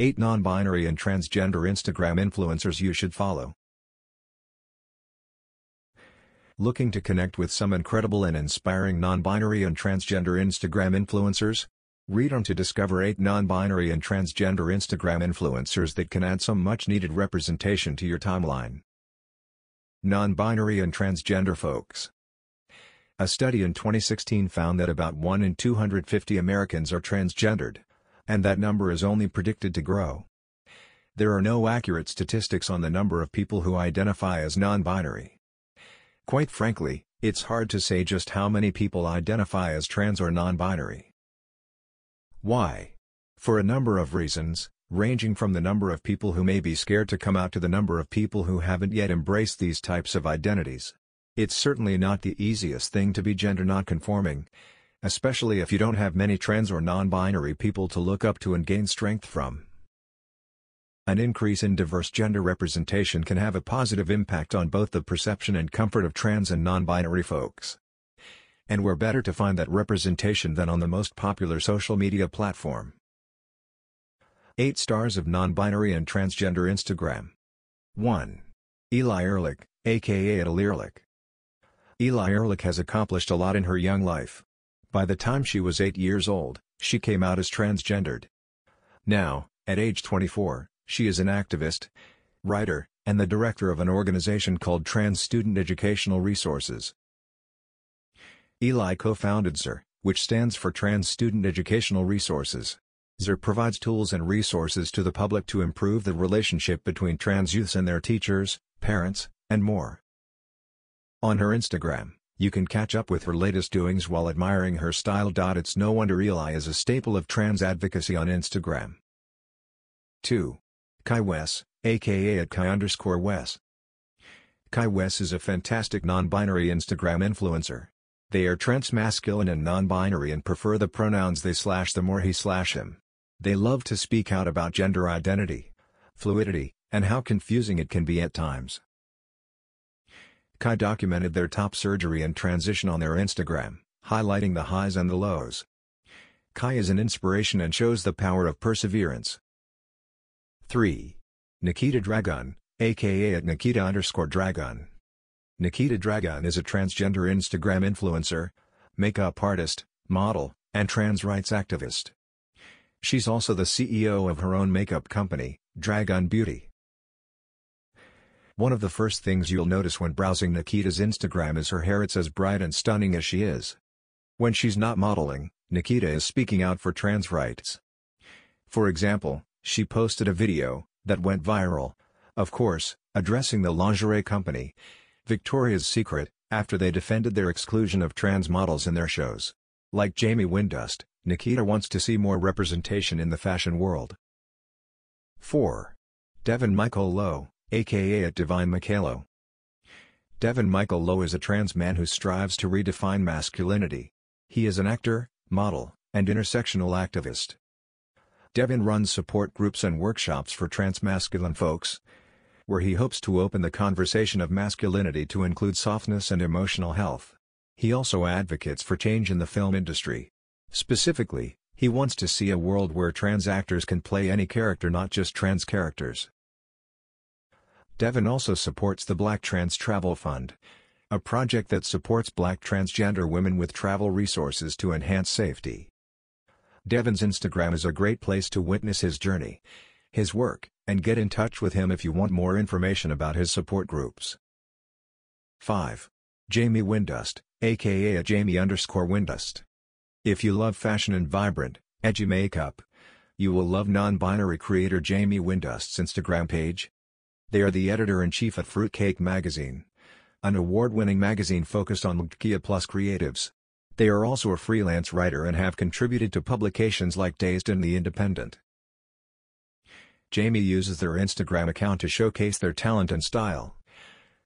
Eight non-binary and transgender Instagram influencers you should follow. Looking to connect with some incredible and inspiring non-binary and transgender Instagram influencers? Read on to discover 8 non-binary and transgender Instagram influencers that can add some much-needed representation to your timeline. Non-binary and transgender folks. A study in 2016 found that about 1 in 250 Americans are transgendered and that number is only predicted to grow. There are no accurate statistics on the number of people who identify as non-binary. Quite frankly, it's hard to say just how many people identify as trans or non-binary. Why? For a number of reasons, ranging from the number of people who may be scared to come out to the number of people who haven't yet embraced these types of identities. It's certainly not the easiest thing to be gender non-conforming, especially if you don't have many trans or non-binary people to look up to and gain strength from. An increase in diverse gender representation can have a positive impact on both the perception and comfort of trans and non-binary folks. And we're better to find that representation than on the most popular social media platform. 8 stars of non-binary and transgender Instagram. 1. Eli Erlick, aka Adele Erlick. Eli Erlick has accomplished a lot in her young life. By the time she was 8 years old, she came out as transgendered. Now, at age 24, she is an activist, writer, and the director of an organization called Trans Student Educational Resources. Eli co-founded TSER, which stands for Trans Student Educational Resources. TSER provides tools and resources to the public to improve the relationship between trans youths and their teachers, parents, and more. On her Instagram, you can catch up with her latest doings while admiring her style. It's no wonder Eli is a staple of trans advocacy on Instagram. 2. Kai Wes, aka at Kai underscore Wes. Kai Wes is a fantastic non-binary Instagram influencer. They are trans-masculine and non-binary and prefer the pronouns they slash them or he slash him. They love to speak out about gender identity, fluidity, and how confusing it can be at times. Kai documented their top surgery and transition on their Instagram, highlighting the highs and the lows. Kai is an inspiration and shows the power of perseverance. 3. Nikita Dragun, aka at Nikita underscore Dragun. Nikita Dragun is a transgender Instagram influencer, makeup artist, model, and trans rights activist. She's also the CEO of her own makeup company, Dragun Beauty. One of the first things you'll notice when browsing Nikita's Instagram is her hair it's as bright and stunning as she is. When she's not modeling, Nikita is speaking out for trans rights. For example, she posted a video, that went viral, of course, addressing the lingerie company, Victoria's Secret, after they defended their exclusion of trans models in their shows. Like Jamie Windust, Nikita wants to see more representation in the fashion world. 4. Devin Michael Lowe aka at Divine Michaelo. Devin Michael Lowe is a trans man who strives to redefine masculinity. He is an actor, model, and intersectional activist. Devin runs support groups and workshops for trans masculine folks, where he hopes to open the conversation of masculinity to include softness and emotional health. He also advocates for change in the film industry. Specifically, he wants to see a world where trans actors can play any character not just trans characters. Devin also supports the Black Trans Travel Fund, a project that supports black transgender women with travel resources to enhance safety. Devin's Instagram is a great place to witness his journey, his work, and get in touch with him if you want more information about his support groups. 5. Jamie Windust, aka Jamie underscore Windust. If you love fashion and vibrant, edgy makeup, you will love non-binary creator Jamie Windust's Instagram page, they are the editor-in-chief at Fruitcake magazine, an award-winning magazine focused on LGBTQIA plus creatives. They are also a freelance writer and have contributed to publications like Dazed and The Independent. Jamie uses their Instagram account to showcase their talent and style,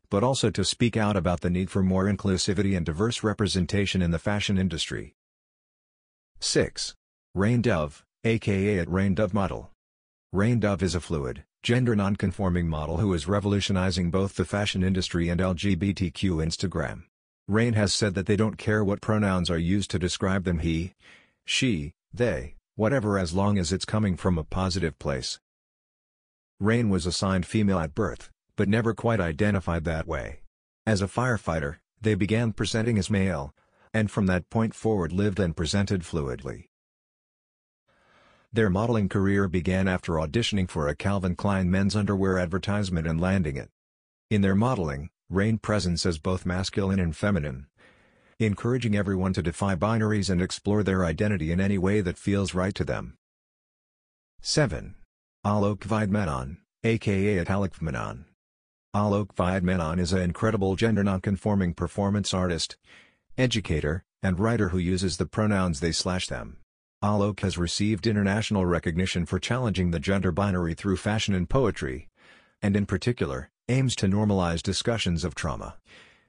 but also to speak out about the need for more inclusivity and diverse representation in the fashion industry. 6. Rain Dove, aka at Rain Dove Model. Rain Dove is a fluid, gender non-conforming model who is revolutionizing both the fashion industry and LGBTQ Instagram. Rain has said that they don't care what pronouns are used to describe them he, she, they, whatever as long as it's coming from a positive place. Rain was assigned female at birth, but never quite identified that way. As a firefighter, they began presenting as male, and from that point forward lived and presented fluidly. Their modeling career began after auditioning for a Calvin Klein men's underwear advertisement and landing it. In their modeling, Rain presents as both masculine and feminine, encouraging everyone to defy binaries and explore their identity in any way that feels right to them. 7. Alok Vaid-Menon, aka Alok Menon. Alok Vaid-Menon is an incredible gender nonconforming performance artist, educator, and writer who uses the pronouns they slash them. Alok has received international recognition for challenging the gender binary through fashion and poetry, and in particular, aims to normalize discussions of trauma,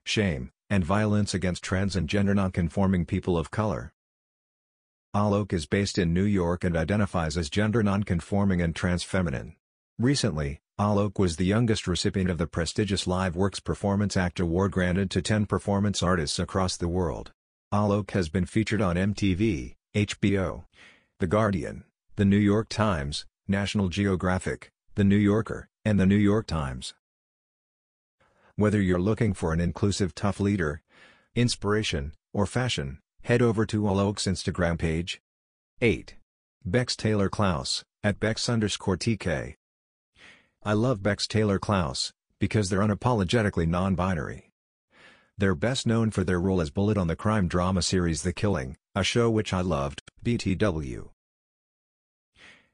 shame, and violence against trans and gender nonconforming people of color. Alok is based in New York and identifies as gender nonconforming and trans feminine. Recently, Alok was the youngest recipient of the prestigious LiveWorks Performance Act Award granted to 10 performance artists across the world. Alok has been featured on MTV, HBO, The Guardian, The New York Times, National Geographic, The New Yorker, and The New York Times. Whether you're looking for an inclusive tough leader, inspiration, or fashion, head over to Alok's Instagram page. 8. Bex Taylor Klaus, at Bex underscore TK. I love Bex Taylor Klaus, because they're unapologetically non-binary. They're best known for their role as Bullet on the crime drama series The Killing, a show which I loved, BTW.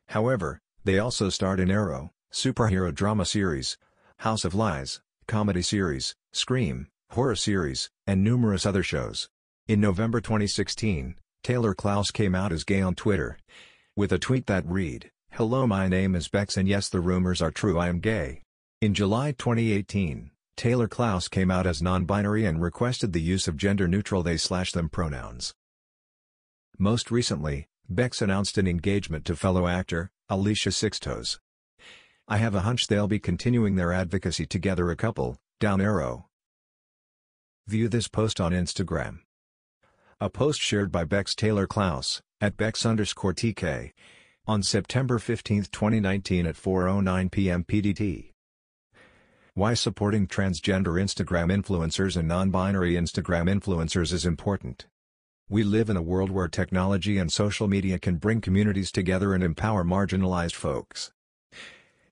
However, they also starred in Arrow, superhero drama series, House of Lies, comedy series, Scream, horror series, and numerous other shows. In November 2016, Taylor Klaus came out as gay on Twitter. With a tweet that read, Hello my name is Bex and yes the rumors are true I am gay. In July 2018, Taylor Klaus came out as non-binary and requested the use of gender-neutral they-slash-them pronouns. Most recently, Bex announced an engagement to fellow actor, Alicia Sixtos. I have a hunch they'll be continuing their advocacy together a couple, down arrow. View this post on Instagram. A post shared by Bex Taylor Klaus, at Bex underscore TK. On September 15, 2019 at 4.09 p.m. PDT. Why supporting transgender Instagram influencers and non-binary Instagram influencers is important. We live in a world where technology and social media can bring communities together and empower marginalized folks.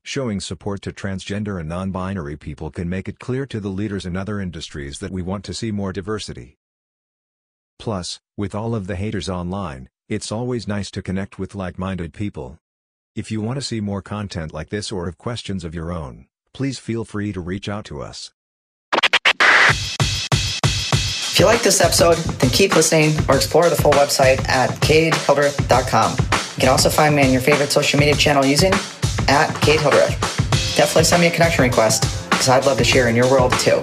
Showing support to transgender and non-binary people can make it clear to the leaders in other industries that we want to see more diversity. Plus, with all of the haters online, it's always nice to connect with like-minded people. If you want to see more content like this or have questions of your own, please feel free to reach out to us. If you like this episode, then keep listening or explore the full website at katehildreth.com. You can also find me on your favorite social media channel using at Kate Hildreth. Definitely send me a connection request because I'd love to share in your world too.